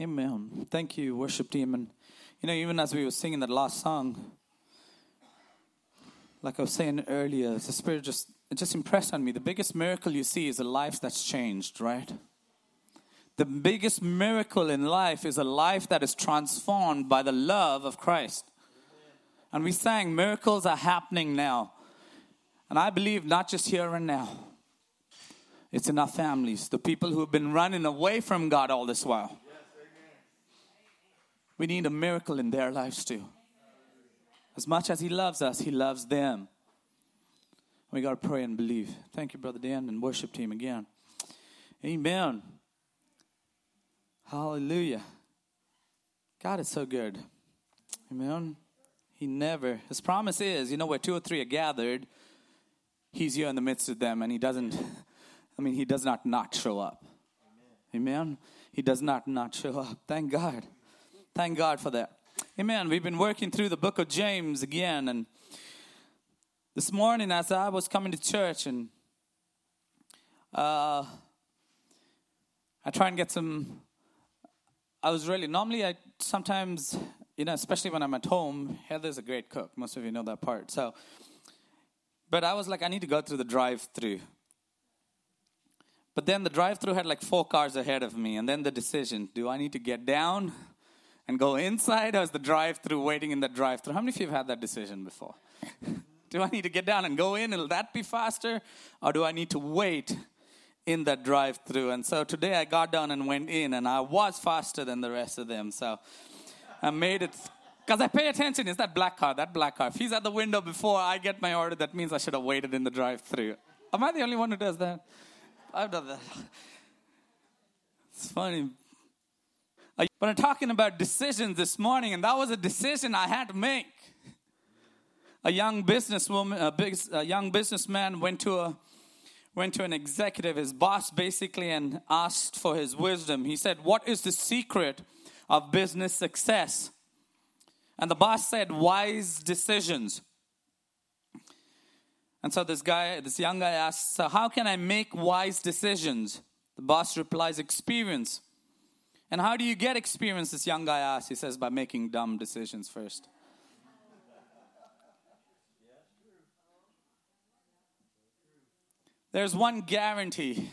Amen. Thank you, worship team. And you know, even as we were singing that last song, like I was saying earlier, the Spirit just it just impressed on me. The biggest miracle you see is a life that's changed, right? The biggest miracle in life is a life that is transformed by the love of Christ. And we sang, miracles are happening now. And I believe not just here and now, it's in our families, the people who have been running away from God all this while. We need a miracle in their lives too. As much as He loves us, He loves them. We got to pray and believe. Thank you, Brother Dan and worship team again. Amen. Hallelujah. God is so good. Amen. He never, His promise is, you know, where two or three are gathered, He's here in the midst of them and He doesn't, I mean, He does not not show up. Amen. Amen. He does not not show up. Thank God. Thank God for that. Amen. We've been working through the book of James again. And this morning, as I was coming to church, and uh, I try and get some. I was really, normally, I sometimes, you know, especially when I'm at home, Heather's a great cook. Most of you know that part. So, but I was like, I need to go through the drive through. But then the drive through had like four cars ahead of me, and then the decision do I need to get down? And go inside, or is the drive through waiting in the drive through? How many of you have had that decision before? do I need to get down and go in? Will that be faster? Or do I need to wait in that drive through? And so today I got down and went in, and I was faster than the rest of them. So I made it. Because I pay attention, is that black car, that black car. If he's at the window before I get my order, that means I should have waited in the drive through. Am I the only one who does that? I've done that. It's funny. But I'm talking about decisions this morning, and that was a decision I had to make. A young businesswoman, a, big, a young businessman went to a went to an executive, his boss basically, and asked for his wisdom. He said, What is the secret of business success? And the boss said, Wise decisions. And so this guy, this young guy asks, So how can I make wise decisions? The boss replies, Experience. And how do you get experience? This young guy asks. He says, by making dumb decisions first. There's one guarantee.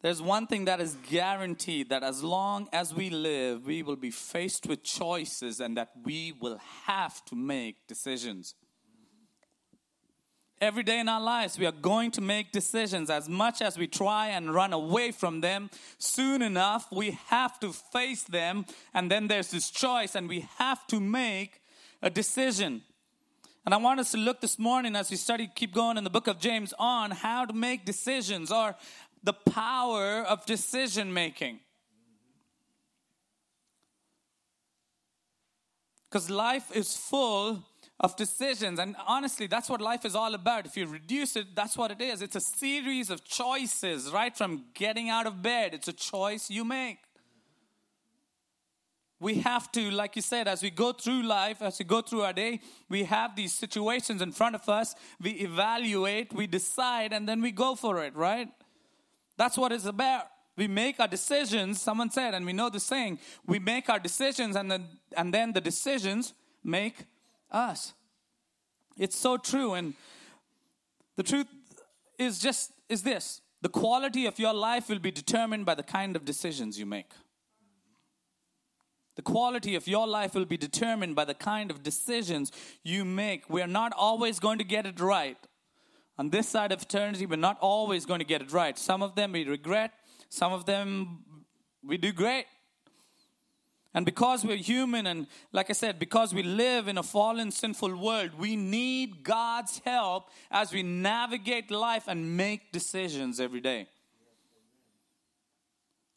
There's one thing that is guaranteed that as long as we live, we will be faced with choices and that we will have to make decisions. Every day in our lives, we are going to make decisions. As much as we try and run away from them, soon enough, we have to face them. And then there's this choice, and we have to make a decision. And I want us to look this morning as we study, keep going in the book of James, on how to make decisions or the power of decision making. Because life is full of decisions. And honestly, that's what life is all about. If you reduce it, that's what it is. It's a series of choices, right from getting out of bed. It's a choice you make. We have to, like you said, as we go through life, as we go through our day, we have these situations in front of us. We evaluate, we decide, and then we go for it, right? That's what it's about. We make our decisions, someone said, and we know the saying, we make our decisions and then and then the decisions make us. It's so true. And the truth is just is this the quality of your life will be determined by the kind of decisions you make. The quality of your life will be determined by the kind of decisions you make. We're not always going to get it right. On this side of eternity, we're not always going to get it right. Some of them we regret, some of them we do great. And because we're human, and like I said, because we live in a fallen, sinful world, we need God's help as we navigate life and make decisions every day.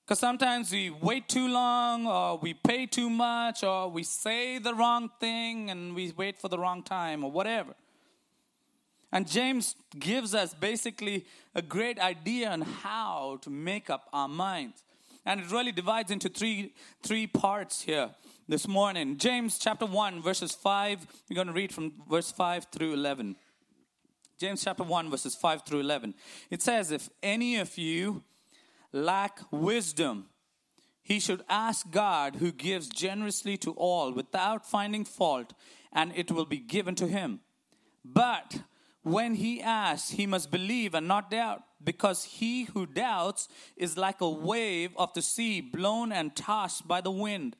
Because sometimes we wait too long, or we pay too much, or we say the wrong thing and we wait for the wrong time, or whatever. And James gives us basically a great idea on how to make up our minds and it really divides into three three parts here this morning. James chapter 1 verses 5, we're going to read from verse 5 through 11. James chapter 1 verses 5 through 11. It says if any of you lack wisdom, he should ask God, who gives generously to all without finding fault, and it will be given to him. But when he asks, he must believe and not doubt, because he who doubts is like a wave of the sea blown and tossed by the wind.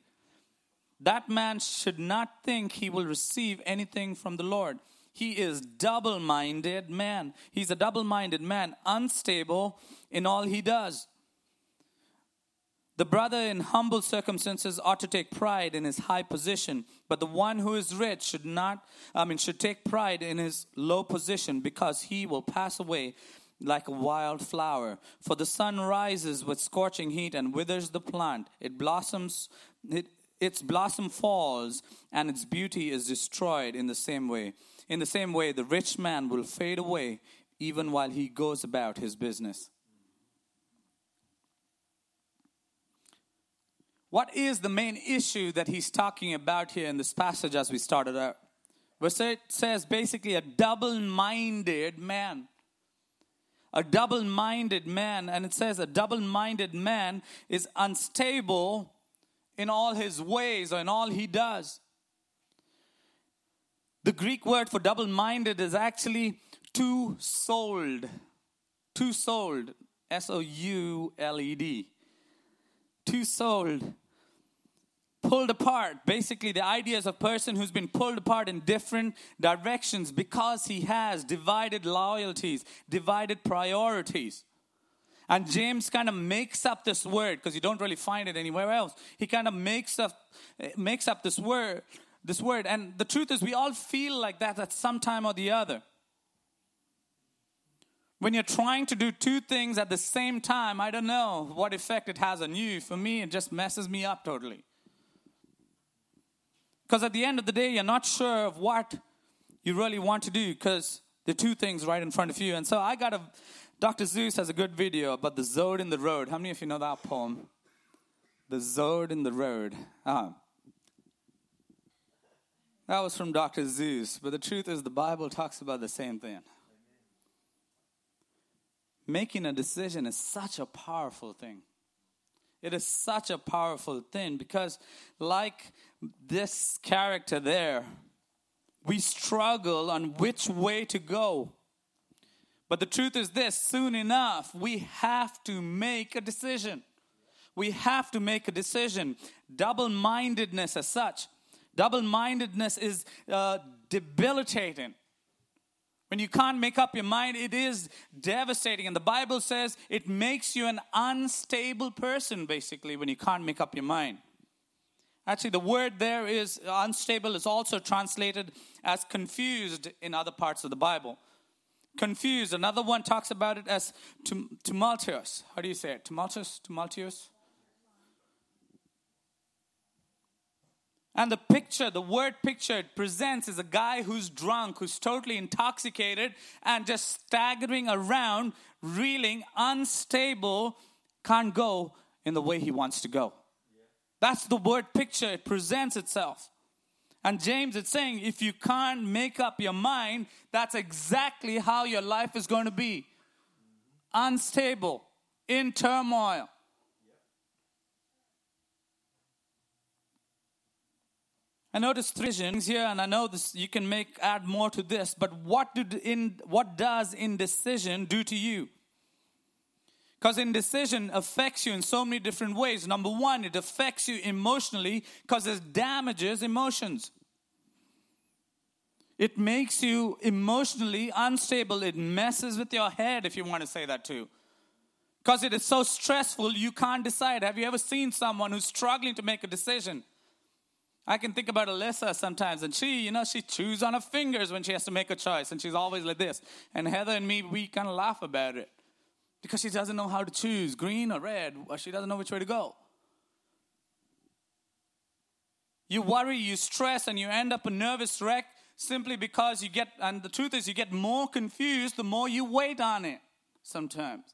That man should not think he will receive anything from the Lord. He is double minded man. He's a double minded man, unstable in all he does. The brother in humble circumstances ought to take pride in his high position, but the one who is rich should not, I mean, should take pride in his low position because he will pass away like a wild flower. For the sun rises with scorching heat and withers the plant. It blossoms, it, its blossom falls, and its beauty is destroyed in the same way. In the same way, the rich man will fade away even while he goes about his business. What is the main issue that he's talking about here in this passage as we started out? Verse 8 says basically a double minded man. A double minded man, and it says a double minded man is unstable in all his ways or in all he does. The Greek word for double minded is actually two souled. Two souled. S O U L E D two souled, pulled apart. Basically, the idea is a person who's been pulled apart in different directions because he has divided loyalties, divided priorities. And James kind of makes up this word because you don't really find it anywhere else. He kind of makes up makes up this word, this word. And the truth is we all feel like that at some time or the other. When you're trying to do two things at the same time, I don't know what effect it has on you. For me, it just messes me up totally. Because at the end of the day, you're not sure of what you really want to do because the two things right in front of you. And so I got a, Dr. Seuss has a good video about the Zode in the Road. How many of you know that poem? The Zode in the Road. Ah. That was from Dr. Seuss, but the truth is the Bible talks about the same thing making a decision is such a powerful thing. It is such a powerful thing because, like this character there, we struggle on which way to go. But the truth is this soon enough, we have to make a decision. We have to make a decision. Double mindedness, as such, double mindedness is uh, debilitating. When you can't make up your mind, it is devastating. And the Bible says it makes you an unstable person, basically, when you can't make up your mind. Actually, the word there is unstable, is also translated as confused in other parts of the Bible. Confused. Another one talks about it as tumultuous. How do you say it? Tumultuous? Tumultuous? And the picture, the word picture it presents is a guy who's drunk, who's totally intoxicated and just staggering around, reeling, unstable, can't go in the way he wants to go. That's the word picture, it presents itself. And James is saying if you can't make up your mind, that's exactly how your life is going to be unstable, in turmoil. I noticed three visions here, and I know this. You can make add more to this, but what do in what does indecision do to you? Because indecision affects you in so many different ways. Number one, it affects you emotionally because it damages emotions. It makes you emotionally unstable. It messes with your head, if you want to say that too. Because it is so stressful, you can't decide. Have you ever seen someone who's struggling to make a decision? I can think about Alyssa sometimes, and she, you know, she chews on her fingers when she has to make a choice, and she's always like this. And Heather and me, we kind of laugh about it because she doesn't know how to choose green or red, or she doesn't know which way to go. You worry, you stress, and you end up a nervous wreck simply because you get, and the truth is, you get more confused the more you wait on it sometimes.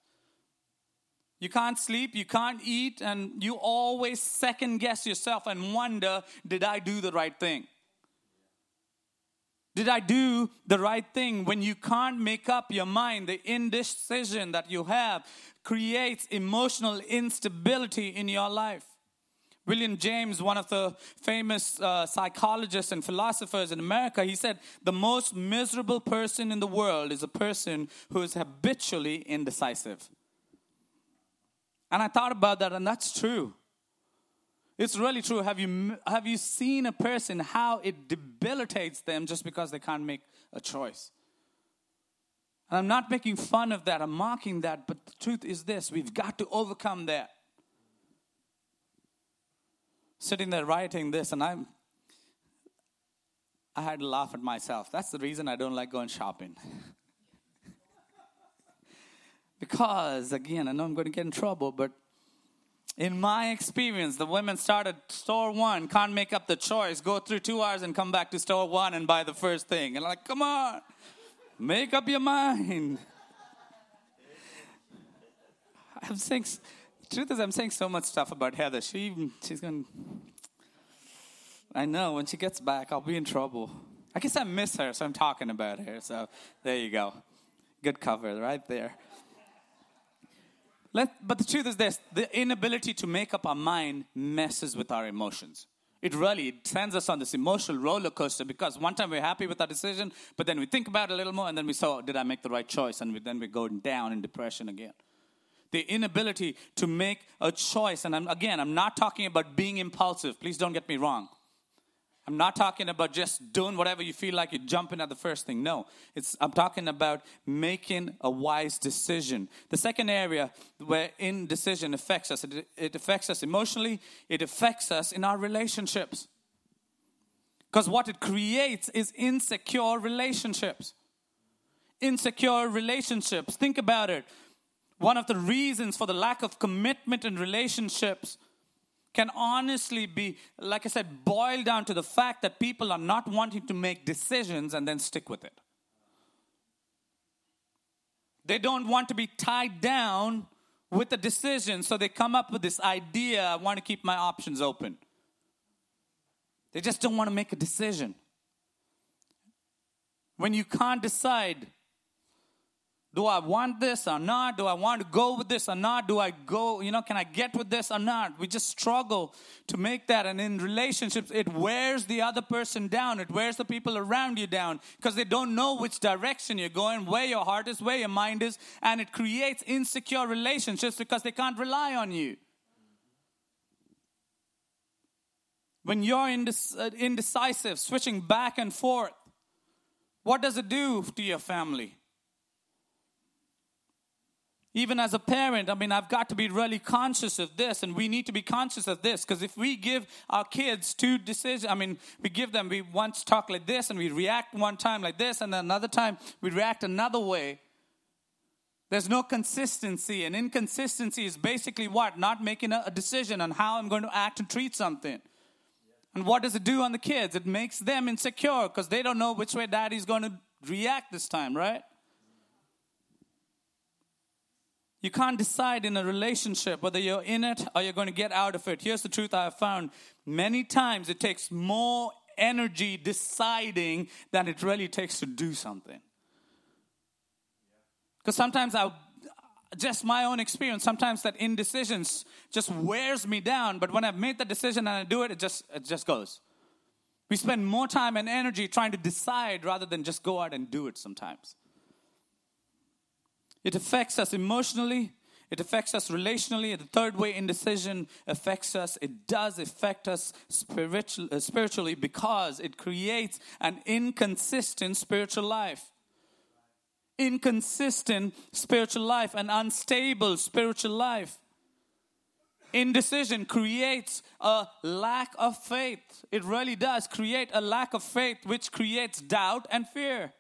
You can't sleep, you can't eat, and you always second guess yourself and wonder did I do the right thing? Did I do the right thing? When you can't make up your mind, the indecision that you have creates emotional instability in your life. William James, one of the famous uh, psychologists and philosophers in America, he said, The most miserable person in the world is a person who is habitually indecisive. And I thought about that, and that's true. It's really true. Have you, have you seen a person how it debilitates them just because they can't make a choice? And I'm not making fun of that, I'm mocking that, but the truth is this we've got to overcome that. Sitting there writing this, and I'm I had to laugh at myself. That's the reason I don't like going shopping. because, again, I know I'm going to get in trouble, but in my experience, the women start at store one, can't make up the choice, go through two hours and come back to store one and buy the first thing. And I'm like, come on, make up your mind. I'm saying, truth is, I'm saying so much stuff about Heather. She, she's going, I know when she gets back, I'll be in trouble. I guess I miss her, so I'm talking about her. So there you go. Good cover right there. Let, but the truth is this the inability to make up our mind messes with our emotions. It really sends us on this emotional roller coaster because one time we're happy with our decision, but then we think about it a little more and then we say, oh, did I make the right choice? And we, then we go down in depression again. The inability to make a choice, and I'm, again, I'm not talking about being impulsive. Please don't get me wrong. I'm not talking about just doing whatever you feel like you're jumping at the first thing. No, it's, I'm talking about making a wise decision. The second area where indecision affects us, it, it affects us emotionally, it affects us in our relationships. Because what it creates is insecure relationships. Insecure relationships. Think about it. One of the reasons for the lack of commitment in relationships can honestly be, like I said, boiled down to the fact that people are not wanting to make decisions and then stick with it. They don't want to be tied down with a decision, so they come up with this idea I want to keep my options open. They just don't want to make a decision. When you can't decide, do I want this or not? Do I want to go with this or not? Do I go, you know, can I get with this or not? We just struggle to make that. And in relationships, it wears the other person down. It wears the people around you down because they don't know which direction you're going, where your heart is, where your mind is. And it creates insecure relationships because they can't rely on you. When you're indecisive, switching back and forth, what does it do to your family? Even as a parent, I mean, I've got to be really conscious of this, and we need to be conscious of this because if we give our kids two decisions, I mean, we give them, we once talk like this, and we react one time like this, and then another time we react another way. There's no consistency, and inconsistency is basically what? Not making a, decision on how I'm going to act and treat something. And what does it do on the kids? It makes them insecure because they don't know which way daddy's going to react this time, right? You can't decide in a relationship whether you're in it or you're going to get out of it. Here's the truth I have found many times it takes more energy deciding than it really takes to do something. Because sometimes I, just my own experience, sometimes that indecisions just wears me down. But when I've made the decision and I do it, it just, it just goes. We spend more time and energy trying to decide rather than just go out and do it sometimes. It affects us emotionally, it affects us relationally. The third way indecision affects us, it does affect us spiritual, uh, spiritually because it creates an inconsistent spiritual life. Inconsistent spiritual life, an unstable spiritual life. Indecision creates a lack of faith. It really does create a lack of faith, which creates doubt and fear.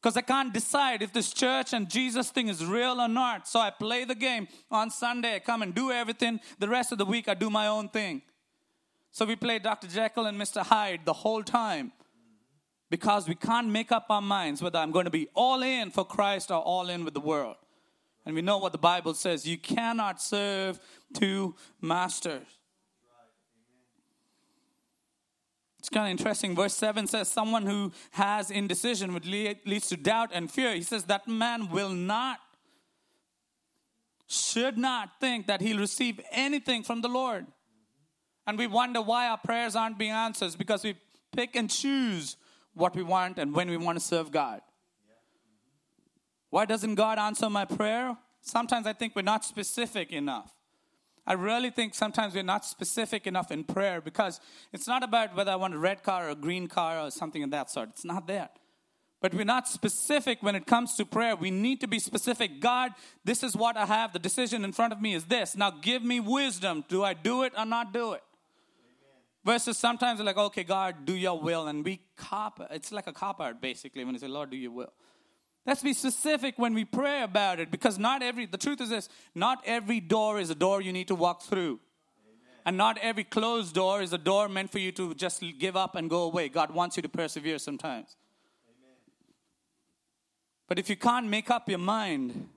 Because I can't decide if this church and Jesus thing is real or not. So I play the game. On Sunday, I come and do everything. The rest of the week, I do my own thing. So we play Dr. Jekyll and Mr. Hyde the whole time. Because we can't make up our minds whether I'm going to be all in for Christ or all in with the world. And we know what the Bible says you cannot serve two masters. It's kind of interesting. Verse 7 says, Someone who has indecision lead, leads to doubt and fear. He says, That man will not, should not think that he'll receive anything from the Lord. And we wonder why our prayers aren't being answered because we pick and choose what we want and when we want to serve God. Why doesn't God answer my prayer? Sometimes I think we're not specific enough. I really think sometimes we're not specific enough in prayer because it's not about whether I want a red car or a green car or something of that sort. It's not that. But we're not specific when it comes to prayer. We need to be specific. God, this is what I have. The decision in front of me is this. Now give me wisdom. Do I do it or not do it? Versus sometimes we're like, okay, God, do your will. And we cop, it's like a cop out basically when you say, Lord, do your will. Let's be specific when we pray about it because not every, the truth is this, not every door is a door you need to walk through. Amen. And not every closed door is a door meant for you to just give up and go away. God wants you to persevere sometimes. Amen. But if you can't make up your mind,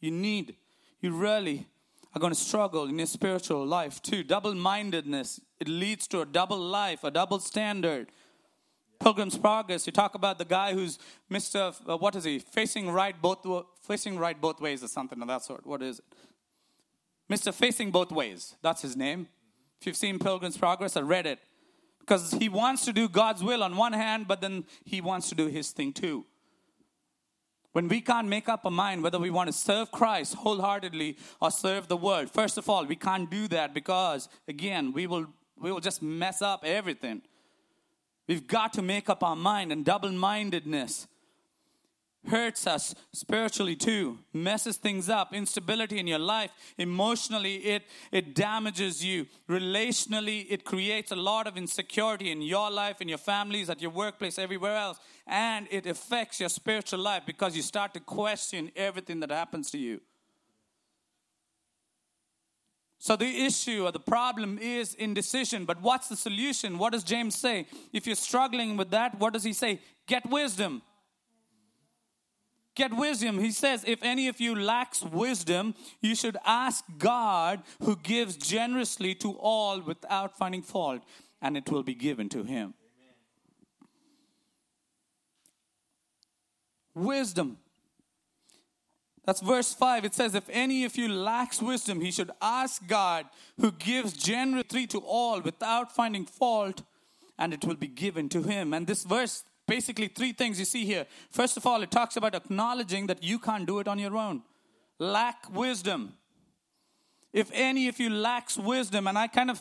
you need, you really are going to struggle in your spiritual life too. Double mindedness, it leads to a double life, a double standard. Pilgrim's Progress, you talk about the guy who's Mr. Uh, what is he? Facing right both facing right both ways or something of that sort. What is it? Mr. Facing Both Ways. That's his name. If you've seen Pilgrim's Progress, I read it. Because he wants to do God's will on one hand, but then he wants to do his thing too. When we can't make up a mind whether we want to serve Christ wholeheartedly or serve the world, first of all, we can't do that because, again, we will, we will just mess up everything. We've got to make up our mind, and double mindedness hurts us spiritually too messes things up. Instability in your life emotionally it it damages you. Relationally it creates a lot of insecurity in your life in your families at your workplace everywhere else. And it affects your spiritual life because you start to question everything that happens to you so the issue or the problem is indecision. But what's the solution? What does James say? If you're struggling with that, what does he say? Get wisdom. Get wisdom. He says, if any of you lacks wisdom, you should ask God who gives generously to all without finding fault, and it will be given to him. Wisdom. That's verse 5. It says, If any of you lacks wisdom, he should ask God, who gives generously to all without finding fault, and it will be given to him. And this verse, basically, three things you see here. First of all, it talks about acknowledging that you can't do it on your own. Lack wisdom. If any of you lacks wisdom, and I kind of,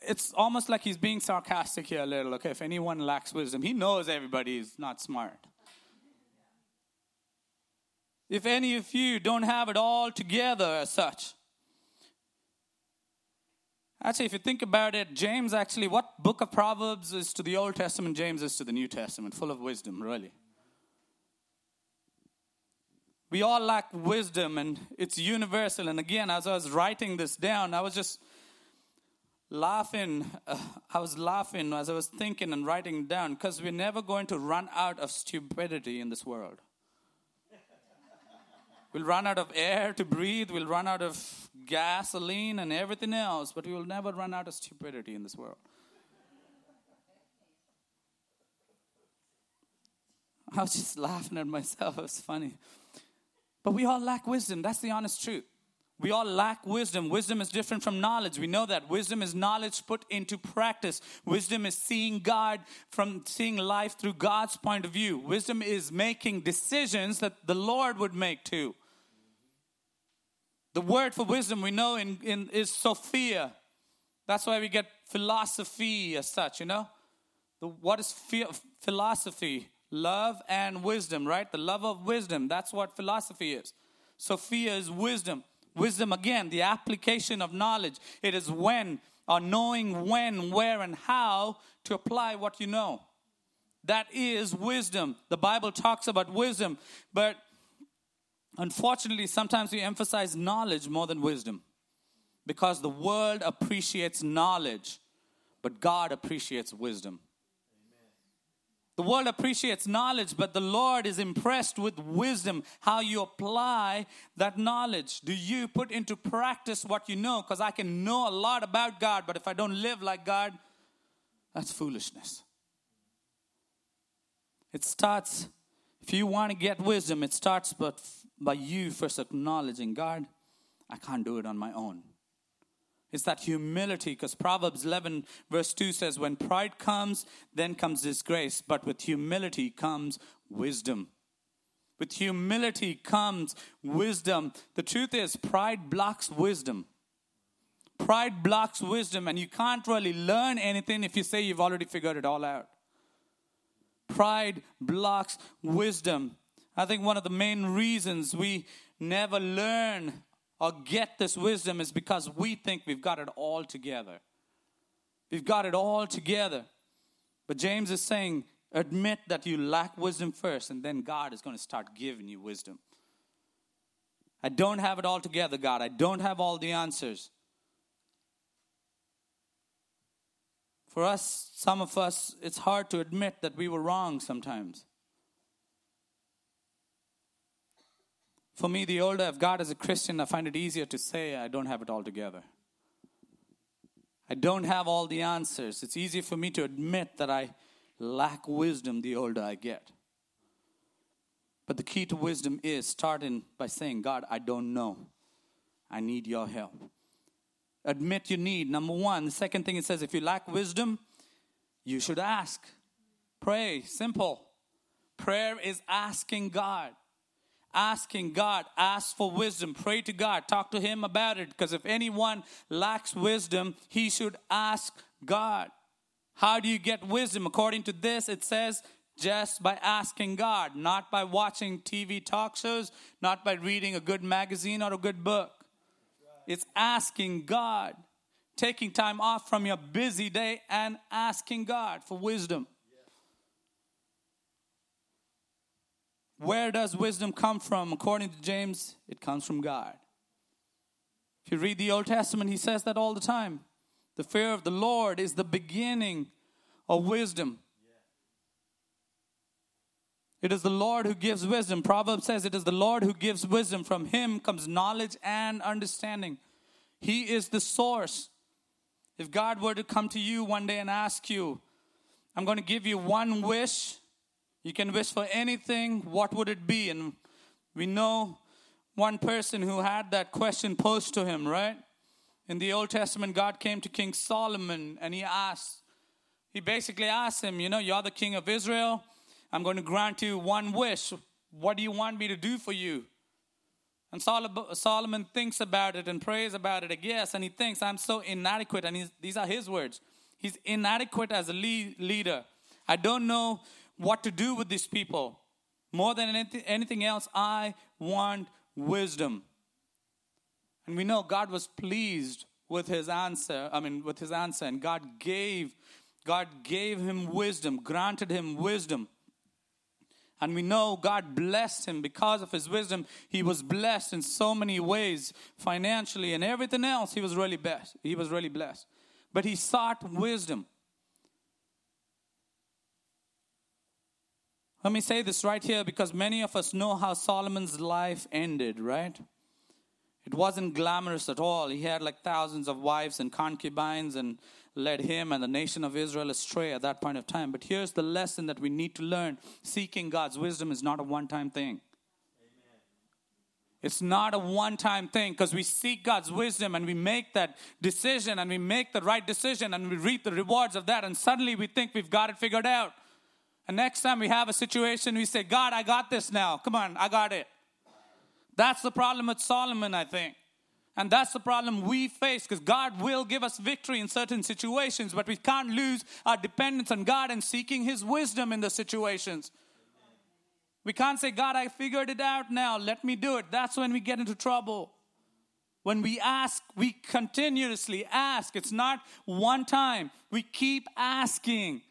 it's almost like he's being sarcastic here a little. Okay, if anyone lacks wisdom, he knows everybody is not smart. If any of you don't have it all together as such. Actually, if you think about it, James actually, what book of Proverbs is to the Old Testament, James is to the New Testament, full of wisdom, really. We all lack wisdom and it's universal. And again, as I was writing this down, I was just laughing. Uh, I was laughing as I was thinking and writing down because we're never going to run out of stupidity in this world. We'll run out of air to breathe, we'll run out of gasoline and everything else, but we will never run out of stupidity in this world. I was just laughing at myself. It was funny. But we all lack wisdom. That's the honest truth. We all lack wisdom. Wisdom is different from knowledge. We know that. Wisdom is knowledge put into practice. Wisdom is seeing God from seeing life through God's point of view. Wisdom is making decisions that the Lord would make too. The word for wisdom we know in, in is Sophia. That's why we get philosophy as such, you know? The, what is philosophy? Love and wisdom, right? The love of wisdom. That's what philosophy is. Sophia is wisdom. Wisdom, again, the application of knowledge. It is when, or knowing when, where, and how to apply what you know. That is wisdom. The Bible talks about wisdom, but Unfortunately, sometimes we emphasize knowledge more than wisdom because the world appreciates knowledge, but God appreciates wisdom. The world appreciates knowledge, but the Lord is impressed with wisdom, how you apply that knowledge. Do you put into practice what you know? Because I can know a lot about God, but if I don't live like God, that's foolishness. It starts, if you want to get wisdom, it starts but by you first acknowledging, God, I can't do it on my own. It's that humility because Proverbs 11, verse 2 says, When pride comes, then comes disgrace, but with humility comes wisdom. With humility comes wisdom. The truth is, pride blocks wisdom. Pride blocks wisdom, and you can't really learn anything if you say you've already figured it all out. Pride blocks wisdom. I think one of the main reasons we never learn or get this wisdom is because we think we've got it all together. We've got it all together. But James is saying, admit that you lack wisdom first, and then God is going to start giving you wisdom. I don't have it all together, God. I don't have all the answers. For us, some of us, it's hard to admit that we were wrong sometimes. For me, the older I've got as a Christian, I find it easier to say I don't have it all together. I don't have all the answers. It's easier for me to admit that I lack wisdom the older I get. But the key to wisdom is starting by saying, God, I don't know. I need your help. Admit you need. Number one. The second thing it says, if you lack wisdom, you should ask. Pray. Simple. Prayer is asking God asking God, ask for wisdom, pray to God, talk to Him about it. Because if anyone lacks wisdom, he should ask God. How do you get wisdom? According to this, it says just by asking God, not by watching TV talk shows, not by reading a good magazine or a good book. It's asking God, taking time off from your busy day and asking God for wisdom. Where does wisdom come from? According to James, it comes from God. If you read the Old Testament, he says that all the time. The fear of the Lord is the beginning of wisdom. It is the Lord who gives wisdom. Proverbs says it is the Lord who gives wisdom. From him comes knowledge and understanding. He is the source. If God were to come to you one day and ask you, I'm going to give you one wish you can wish for anything, what would it be? And we know one person who had that question posed to him, right? In the Old Testament, God came to King Solomon and he asked, he basically asked him, You know, you're the king of Israel. I'm going to grant you one wish. What do you want me to do for you? And Solomon thinks about it and prays about it, I guess, and he thinks, I'm so inadequate. And these are his words. He's inadequate as a leader. I don't know what to do with these people. More than anything else, I want wisdom. And we know God was pleased with his answer. I mean, with his answer, and God gave, God gave him wisdom, granted him wisdom. And we know God blessed him because of his wisdom. He was blessed in so many ways, financially and everything else. He was really blessed. He was really blessed. But he sought wisdom. Let me say this right here because many of us know how Solomon's life ended, right? It wasn't glamorous at all. He had like thousands of wives and concubines and led him and the nation of Israel astray at that point of time. But here's the lesson that we need to learn seeking God's wisdom is not a one time thing. It's not a one time thing because we seek God's wisdom and we make that decision and we make the right decision and we reap the rewards of that, and suddenly we think we've got it figured out. And next time we have a situation, we say, God, I got this now. Come on, I got it. That's the problem with Solomon, I think. And that's the problem we face because God will give us victory in certain situations, but we can't lose our dependence on God and seeking His wisdom in the situations. We can't say, God, I figured it out now, let me do it. That's when we get into trouble. When we ask, we continuously ask. It's not one time, we keep asking.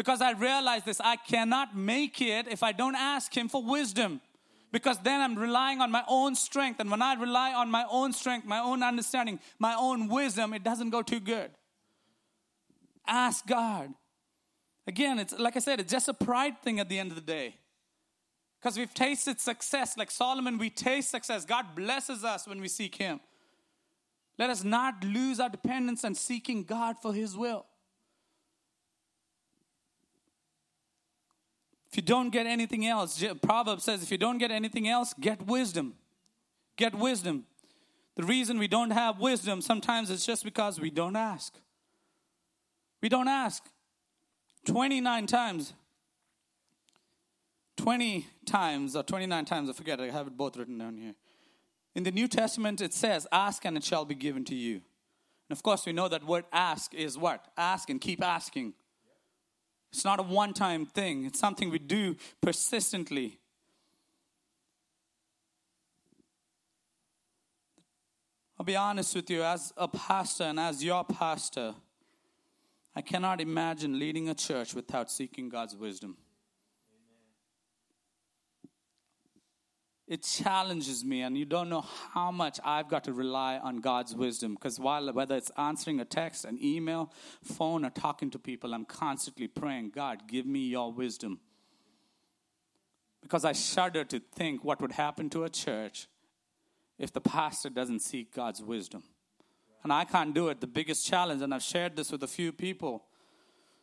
Because I realize this I cannot make it if I don't ask Him for wisdom. Because then I'm relying on my own strength. And when I rely on my own strength, my own understanding, my own wisdom, it doesn't go too good. Ask God. Again, it's like I said, it's just a pride thing at the end of the day. Because we've tasted success. Like Solomon, we taste success. God blesses us when we seek Him. Let us not lose our dependence on seeking God for His will. If you don't get anything else, Proverbs says, if you don't get anything else, get wisdom. Get wisdom. The reason we don't have wisdom sometimes it's just because we don't ask. We don't ask. 29 times 20 times or 29 times, I forget, I have it both written down here. In the New Testament, it says, Ask and it shall be given to you. And of course, we know that word ask is what? Ask and keep asking. It's not a one time thing, it's something we do persistently. I'll be honest with you, as a pastor and as your pastor, I cannot imagine leading a church without seeking God's wisdom. It challenges me and you don't know how much i've got to rely on god's wisdom because while whether it's answering a text an email phone or talking to people i'm constantly praying god give me your wisdom. Because i shudder to think what would happen to a church if the pastor doesn't seek god's wisdom. And i can't do it. The biggest challenge and i've shared this with a few people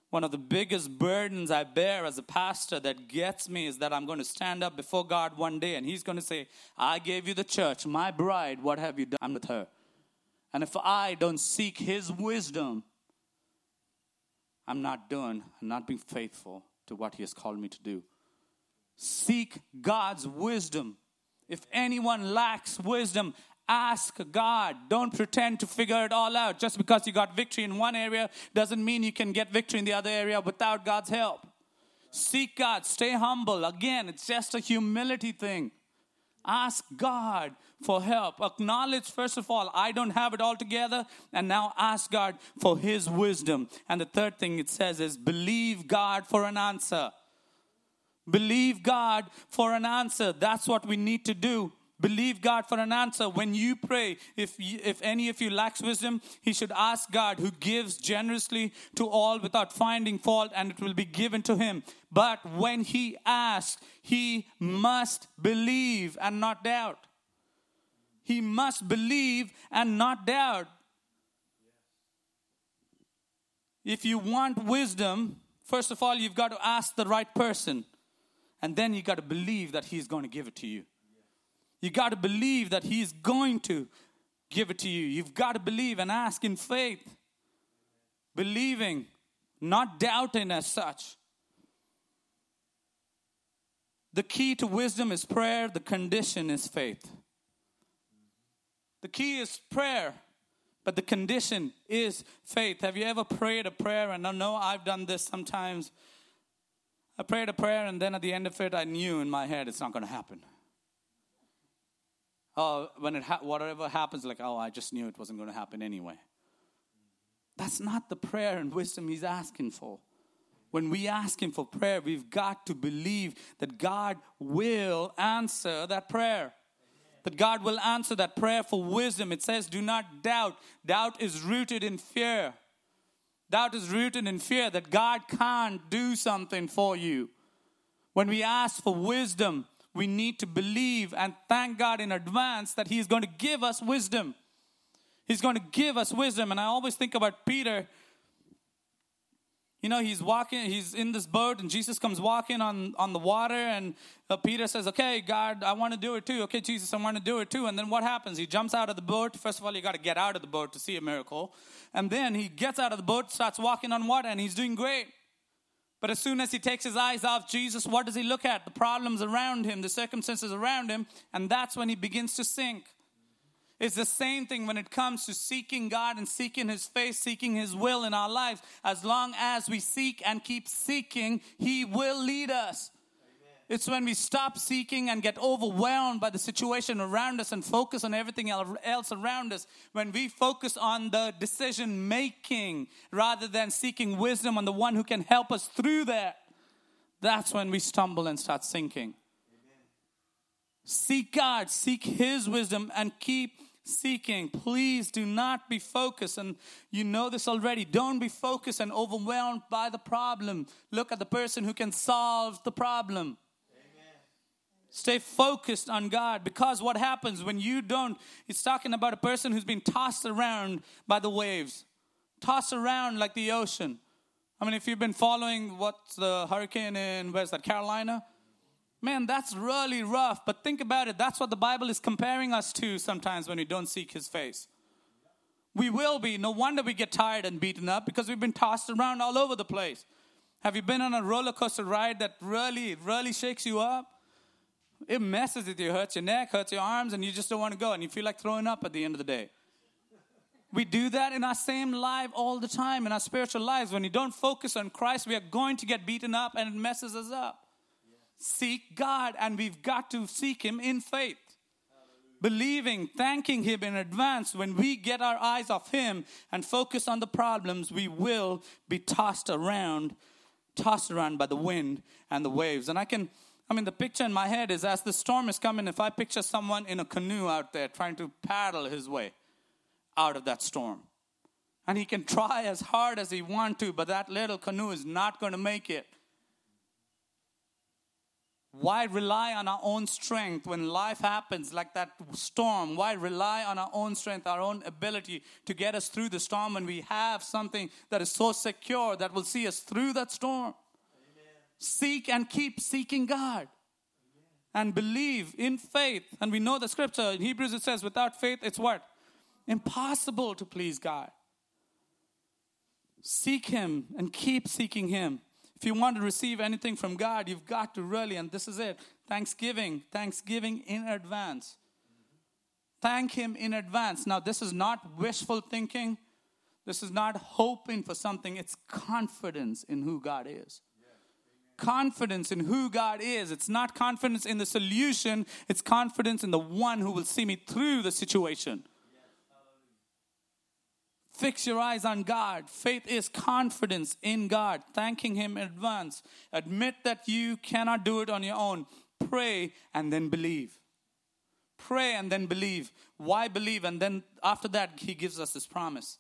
one of the biggest burdens I bear as a pastor that gets me is that I'm going to stand up before God one day and He's going to say, I gave you the church, my bride, what have you done with her? And if I don't seek His wisdom, I'm not doing, I'm not being faithful to what He has called me to do. Seek God's wisdom. If anyone lacks wisdom, Ask God. Don't pretend to figure it all out. Just because you got victory in one area doesn't mean you can get victory in the other area without God's help. Seek God. Stay humble. Again, it's just a humility thing. Ask God for help. Acknowledge, first of all, I don't have it all together. And now ask God for His wisdom. And the third thing it says is believe God for an answer. Believe God for an answer. That's what we need to do. Believe God for an answer. When you pray, if, you, if any of you lacks wisdom, he should ask God, who gives generously to all without finding fault, and it will be given to him. But when he asks, he must believe and not doubt. He must believe and not doubt. If you want wisdom, first of all, you've got to ask the right person. And then you got to believe that he's going to give it to you. You got to believe that He's going to give it to you. You've got to believe and ask in faith, believing, not doubting as such. The key to wisdom is prayer, the condition is faith. The key is prayer, but the condition is faith. Have you ever prayed a prayer? And I know I've done this sometimes. I prayed a prayer, and then at the end of it, I knew in my head it's not going to happen oh, when it ha- whatever happens, like, oh, I just knew it wasn't going to happen anyway. That's not the prayer and wisdom he's asking for. When we ask him for prayer, we've got to believe that God will answer that prayer. That God will answer that prayer for wisdom. It says, do not doubt. Doubt is rooted in fear. Doubt is rooted in fear that God can't do something for you. When we ask for wisdom, we need to believe and thank God in advance that He's going to give us wisdom. He's going to give us wisdom. And I always think about Peter. You know, he's walking, he's in this boat, and Jesus comes walking on, on the water, and uh, Peter says, Okay, God, I want to do it too. Okay, Jesus, I want to do it too. And then what happens? He jumps out of the boat. First of all, you got to get out of the boat to see a miracle. And then he gets out of the boat, starts walking on water, and he's doing great. But as soon as he takes his eyes off Jesus, what does he look at? The problems around him, the circumstances around him, and that's when he begins to sink. It's the same thing when it comes to seeking God and seeking His face, seeking His will in our lives. As long as we seek and keep seeking, He will lead us. It's when we stop seeking and get overwhelmed by the situation around us and focus on everything else around us. When we focus on the decision making rather than seeking wisdom on the one who can help us through that, that's when we stumble and start sinking. Amen. Seek God, seek His wisdom, and keep seeking. Please do not be focused, and you know this already. Don't be focused and overwhelmed by the problem. Look at the person who can solve the problem. Stay focused on God because what happens when you don't, it's talking about a person who's been tossed around by the waves, tossed around like the ocean. I mean, if you've been following what's the hurricane in, where's that, Carolina? Man, that's really rough. But think about it. That's what the Bible is comparing us to sometimes when we don't seek His face. We will be. No wonder we get tired and beaten up because we've been tossed around all over the place. Have you been on a roller coaster ride that really, really shakes you up? It messes with you, hurts your neck, hurts your arms, and you just don't want to go, and you feel like throwing up at the end of the day. We do that in our same life all the time in our spiritual lives. When we don't focus on Christ, we are going to get beaten up and it messes us up. Seek God, and we've got to seek Him in faith. Believing, thanking Him in advance. When we get our eyes off Him and focus on the problems, we will be tossed around, tossed around by the wind and the waves. And I can, I mean, the picture in my head is as the storm is coming, if I picture someone in a canoe out there trying to paddle his way out of that storm. And he can try as hard as he wants to, but that little canoe is not going to make it. Why rely on our own strength when life happens like that storm? Why rely on our own strength, our own ability to get us through the storm when we have something that is so secure that will see us through that storm? Seek and keep seeking God. And believe in faith. And we know the scripture in Hebrews it says, without faith, it's what? Impossible to please God. Seek Him and keep seeking Him. If you want to receive anything from God, you've got to really, and this is it thanksgiving, thanksgiving in advance. Thank Him in advance. Now, this is not wishful thinking, this is not hoping for something, it's confidence in who God is. Confidence in who God is. It's not confidence in the solution, it's confidence in the one who will see me through the situation. Fix your eyes on God. Faith is confidence in God, thanking Him in advance. Admit that you cannot do it on your own. Pray and then believe. Pray and then believe. Why believe? And then after that, He gives us this promise.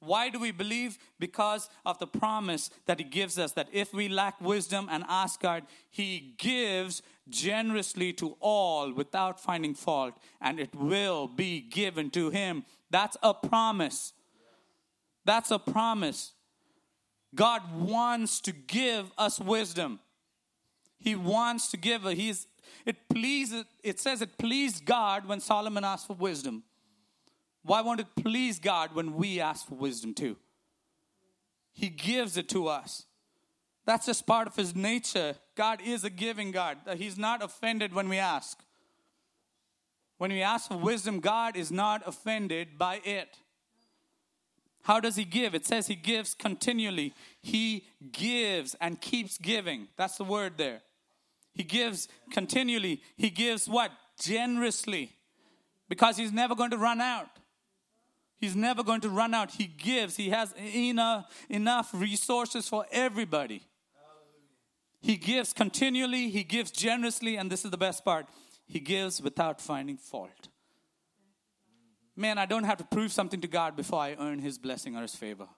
Why do we believe? Because of the promise that He gives us that if we lack wisdom and ask God, He gives generously to all without finding fault, and it will be given to Him. That's a promise. That's a promise. God wants to give us wisdom. He wants to give. He's it pleases it says it pleased God when Solomon asked for wisdom. Why won't it please God when we ask for wisdom too? He gives it to us. That's just part of his nature. God is a giving God. He's not offended when we ask. When we ask for wisdom, God is not offended by it. How does he give? It says he gives continually. He gives and keeps giving. That's the word there. He gives continually. He gives what? Generously. Because he's never going to run out. He's never going to run out. He gives. He has enough, enough resources for everybody. He gives continually. He gives generously. And this is the best part He gives without finding fault man, I don't have to prove something to God before I earn His blessing or His favor.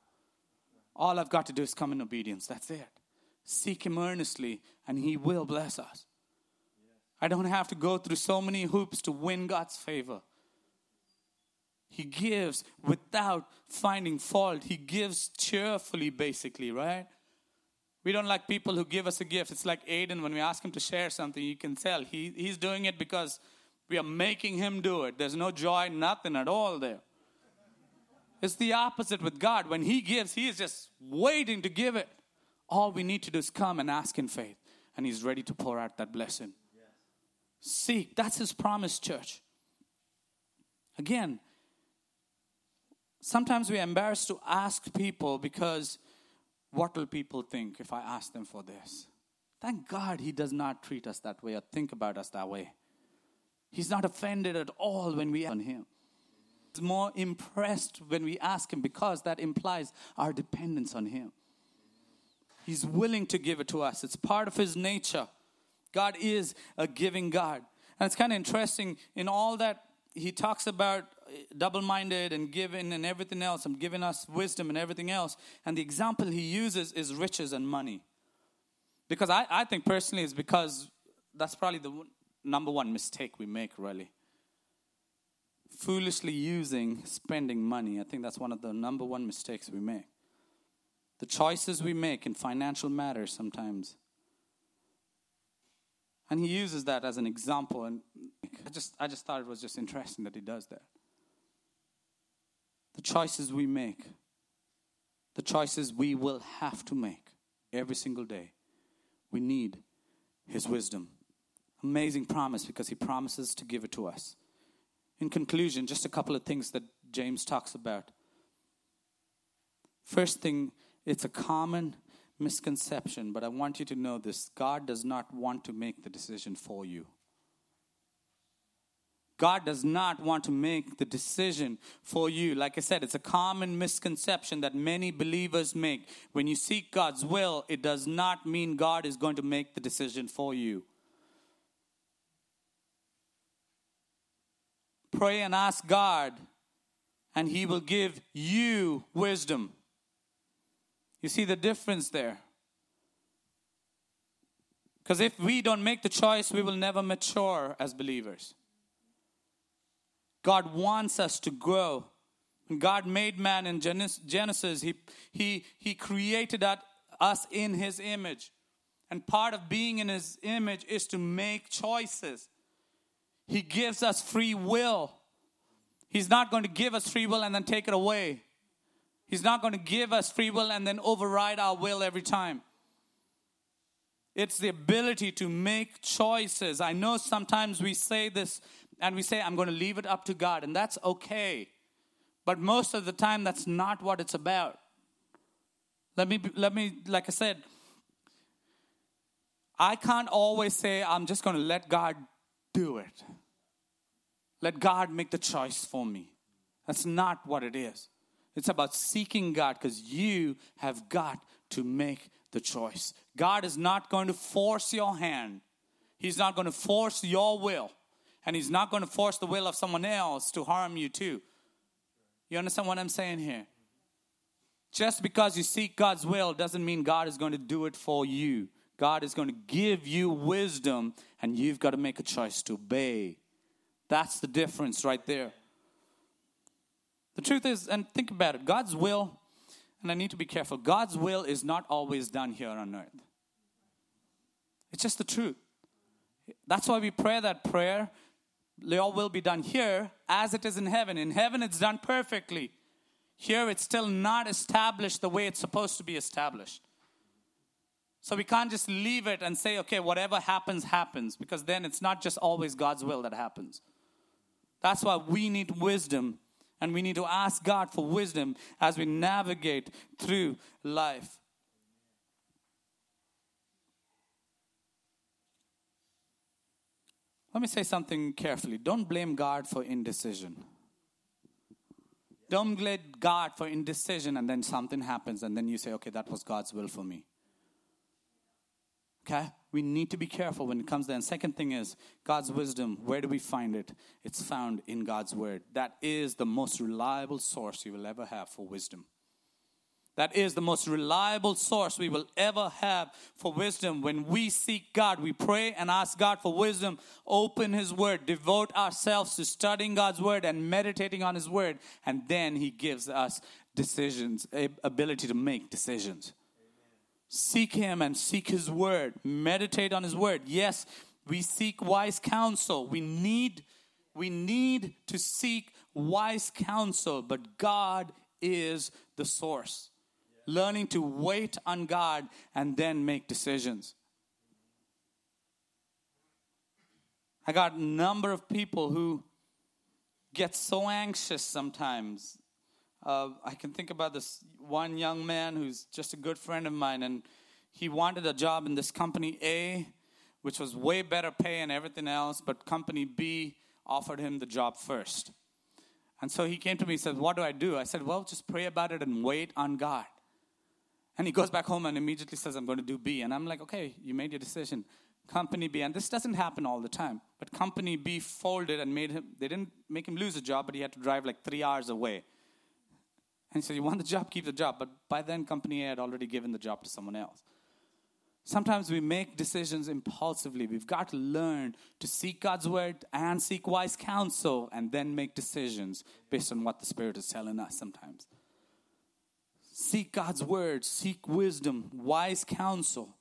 All I've got to do is come in obedience. That's it. Seek Him earnestly, and He will bless us. I don't have to go through so many hoops to win God's favor. He gives without finding fault. He gives cheerfully, basically, right? We don't like people who give us a gift. It's like Aiden, when we ask him to share something, you can tell he, he's doing it because we are making him do it. There's no joy, nothing at all there. It's the opposite with God. When he gives, he is just waiting to give it. All we need to do is come and ask in faith, and he's ready to pour out that blessing. Yes. Seek. That's his promise, church. Again, sometimes we're embarrassed to ask people because what will people think if I ask them for this? Thank God he does not treat us that way or think about us that way. He's not offended at all when we on him. He's more impressed when we ask him because that implies our dependence on him. He's willing to give it to us. It's part of his nature. God is a giving God. And it's kind of interesting in all that he talks about double minded and giving and everything else and giving us wisdom and everything else. And the example he uses is riches and money. Because I, I think personally it's because that's probably the number one mistake we make, really. Foolishly using, spending money. I think that's one of the number one mistakes we make. The choices we make in financial matters sometimes. And he uses that as an example. And I just, I just thought it was just interesting that he does that. The choices we make, the choices we will have to make every single day, we need his wisdom. Amazing promise because he promises to give it to us. In conclusion, just a couple of things that James talks about. First thing, it's a common misconception, but I want you to know this God does not want to make the decision for you. God does not want to make the decision for you. Like I said, it's a common misconception that many believers make. When you seek God's will, it does not mean God is going to make the decision for you. Pray and ask God, and He will give you wisdom. You see the difference there? Because if we don't make the choice, we will never mature as believers. God wants us to grow. God made man in Genesis, He, he, he created us in His image. And part of being in His image is to make choices. He gives us free will. He's not going to give us free will and then take it away. He's not going to give us free will and then override our will every time. It's the ability to make choices. I know sometimes we say this and we say, I'm going to leave it up to God, and that's okay. But most of the time, that's not what it's about. Let me, let me, like I said, I can't always say, I'm just going to let God do it. Let God make the choice for me. That's not what it is. It's about seeking God because you have got to make the choice. God is not going to force your hand, He's not going to force your will, and He's not going to force the will of someone else to harm you too. You understand what I'm saying here? Just because you seek God's will doesn't mean God is going to do it for you. God is going to give you wisdom, and you've got to make a choice to obey. That's the difference right there. The truth is, and think about it God's will, and I need to be careful, God's will is not always done here on earth. It's just the truth. That's why we pray that prayer. Your will be done here as it is in heaven. In heaven, it's done perfectly. Here, it's still not established the way it's supposed to be established. So we can't just leave it and say, okay, whatever happens, happens, because then it's not just always God's will that happens. That's why we need wisdom and we need to ask God for wisdom as we navigate through life. Let me say something carefully. Don't blame God for indecision. Don't blame God for indecision and then something happens and then you say, okay, that was God's will for me. Okay? We need to be careful when it comes there. And second thing is God's wisdom. Where do we find it? It's found in God's word. That is the most reliable source you will ever have for wisdom. That is the most reliable source we will ever have for wisdom. When we seek God, we pray and ask God for wisdom, open His Word, devote ourselves to studying God's Word and meditating on His Word, and then He gives us decisions, ability to make decisions. Seek Him and seek His Word. Meditate on His Word. Yes, we seek wise counsel. We need, we need to seek wise counsel, but God is the source. Learning to wait on God and then make decisions. I got a number of people who get so anxious sometimes uh, I can think about this one young man who's just a good friend of mine, and he wanted a job in this company A, which was way better pay and everything else, but company B offered him the job first. And so he came to me and said, What do I do? I said, Well, just pray about it and wait on God. And he goes back home and immediately says, I'm going to do B. And I'm like, Okay, you made your decision. Company B, and this doesn't happen all the time, but company B folded and made him, they didn't make him lose a job, but he had to drive like three hours away and he said, You want the job, keep the job. But by then, company A had already given the job to someone else. Sometimes we make decisions impulsively. We've got to learn to seek God's word and seek wise counsel and then make decisions based on what the Spirit is telling us sometimes. Seek God's word, seek wisdom, wise counsel,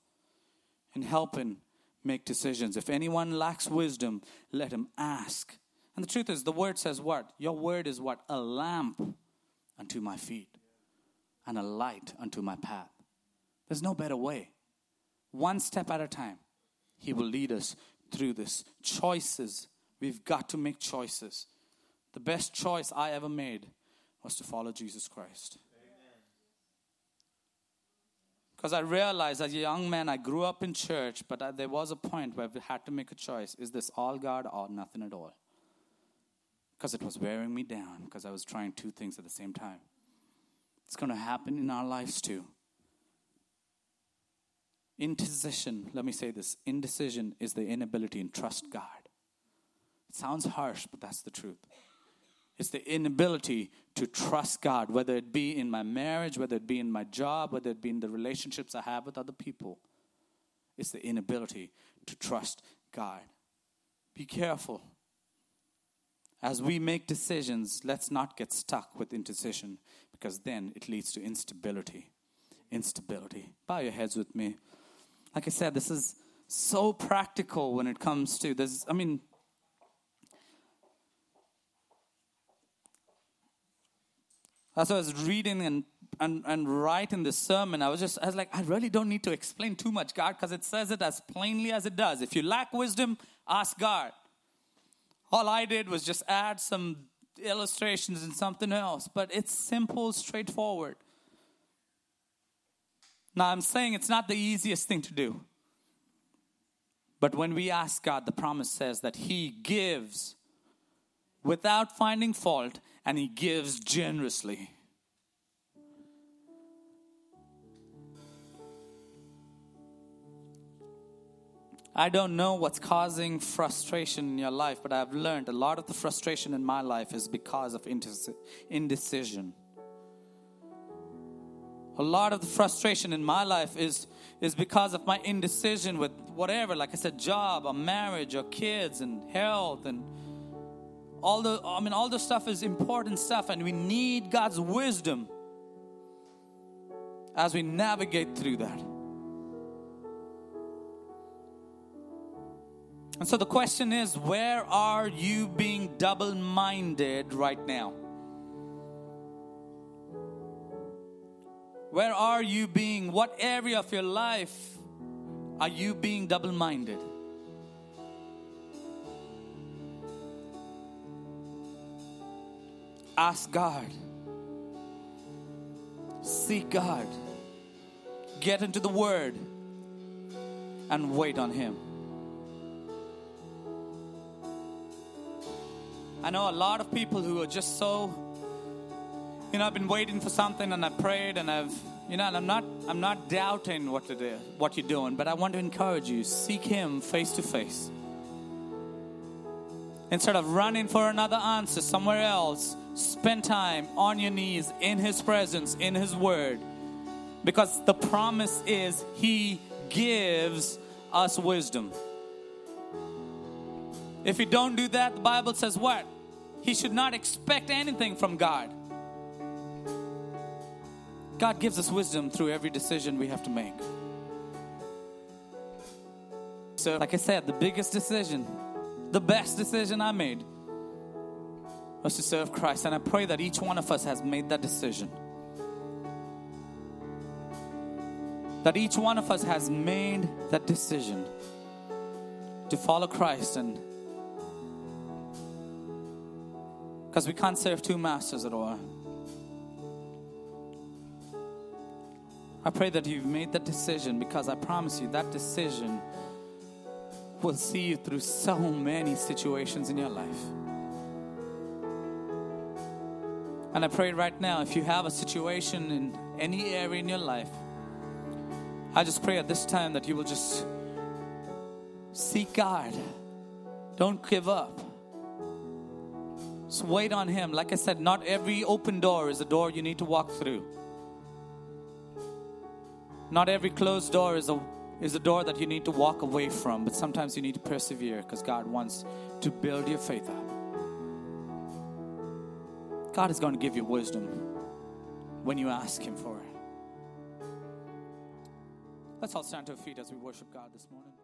and help in make decisions. If anyone lacks wisdom, let him ask. And the truth is, the word says what? Your word is what? A lamp unto my feet and a light unto my path. There's no better way. One step at a time, He will lead us through this. Choices. We've got to make choices. The best choice I ever made was to follow Jesus Christ. Because I realized as a young man, I grew up in church, but I, there was a point where we had to make a choice is this all God or nothing at all? Because it was wearing me down, because I was trying two things at the same time. It's going to happen in our lives too. Indecision, let me say this indecision is the inability to trust God. It sounds harsh, but that's the truth. It's the inability to trust God, whether it be in my marriage, whether it be in my job, whether it be in the relationships I have with other people. It's the inability to trust God. Be careful. As we make decisions, let's not get stuck with indecision because then it leads to instability. Instability. Bow your heads with me. Like I said, this is so practical when it comes to this. I mean, as I was reading and, and, and writing this sermon, I was just, I was like, I really don't need to explain too much, God, because it says it as plainly as it does. If you lack wisdom, ask God. All I did was just add some illustrations and something else, but it's simple, straightforward. Now, I'm saying it's not the easiest thing to do. But when we ask God, the promise says that He gives without finding fault and He gives generously. I don't know what's causing frustration in your life, but I've learned a lot of the frustration in my life is because of indecision a lot of the frustration in my life is is because of my indecision with whatever like i said job or marriage or kids and health and all the i mean all the stuff is important stuff and we need god's wisdom as we navigate through that. And so the question is where are you being double minded right now? Where are you being, what area of your life are you being double Ask God. Seek God. Get into the Word and wait on Him. I know a lot of people who are just so you know, I've been waiting for something and I prayed and I've, you know, and I'm not, I'm not doubting what to do, what you're doing, but I want to encourage you: seek Him face to face. Instead of running for another answer somewhere else, spend time on your knees in His presence, in His Word, because the promise is He gives us wisdom. If you don't do that, the Bible says what? He should not expect anything from God. God gives us wisdom through every decision we have to make. So, like I said, the biggest decision, the best decision I made was to serve Christ. And I pray that each one of us has made that decision. That each one of us has made that decision to follow Christ and because we can't serve two masters at all. I pray that you've made that decision because I promise you that decision will see you through so many situations in your life. And I pray right now, if you have a situation in any area in your life, I just pray at this time that you will just seek God. Don't give up. Just wait on Him. Like I said, not every open door is a door you need to walk through. Not every closed door is a is a door that you need to walk away from, but sometimes you need to persevere because God wants to build your faith up. God is going to give you wisdom when you ask Him for it. Let's all stand to our feet as we worship God this morning.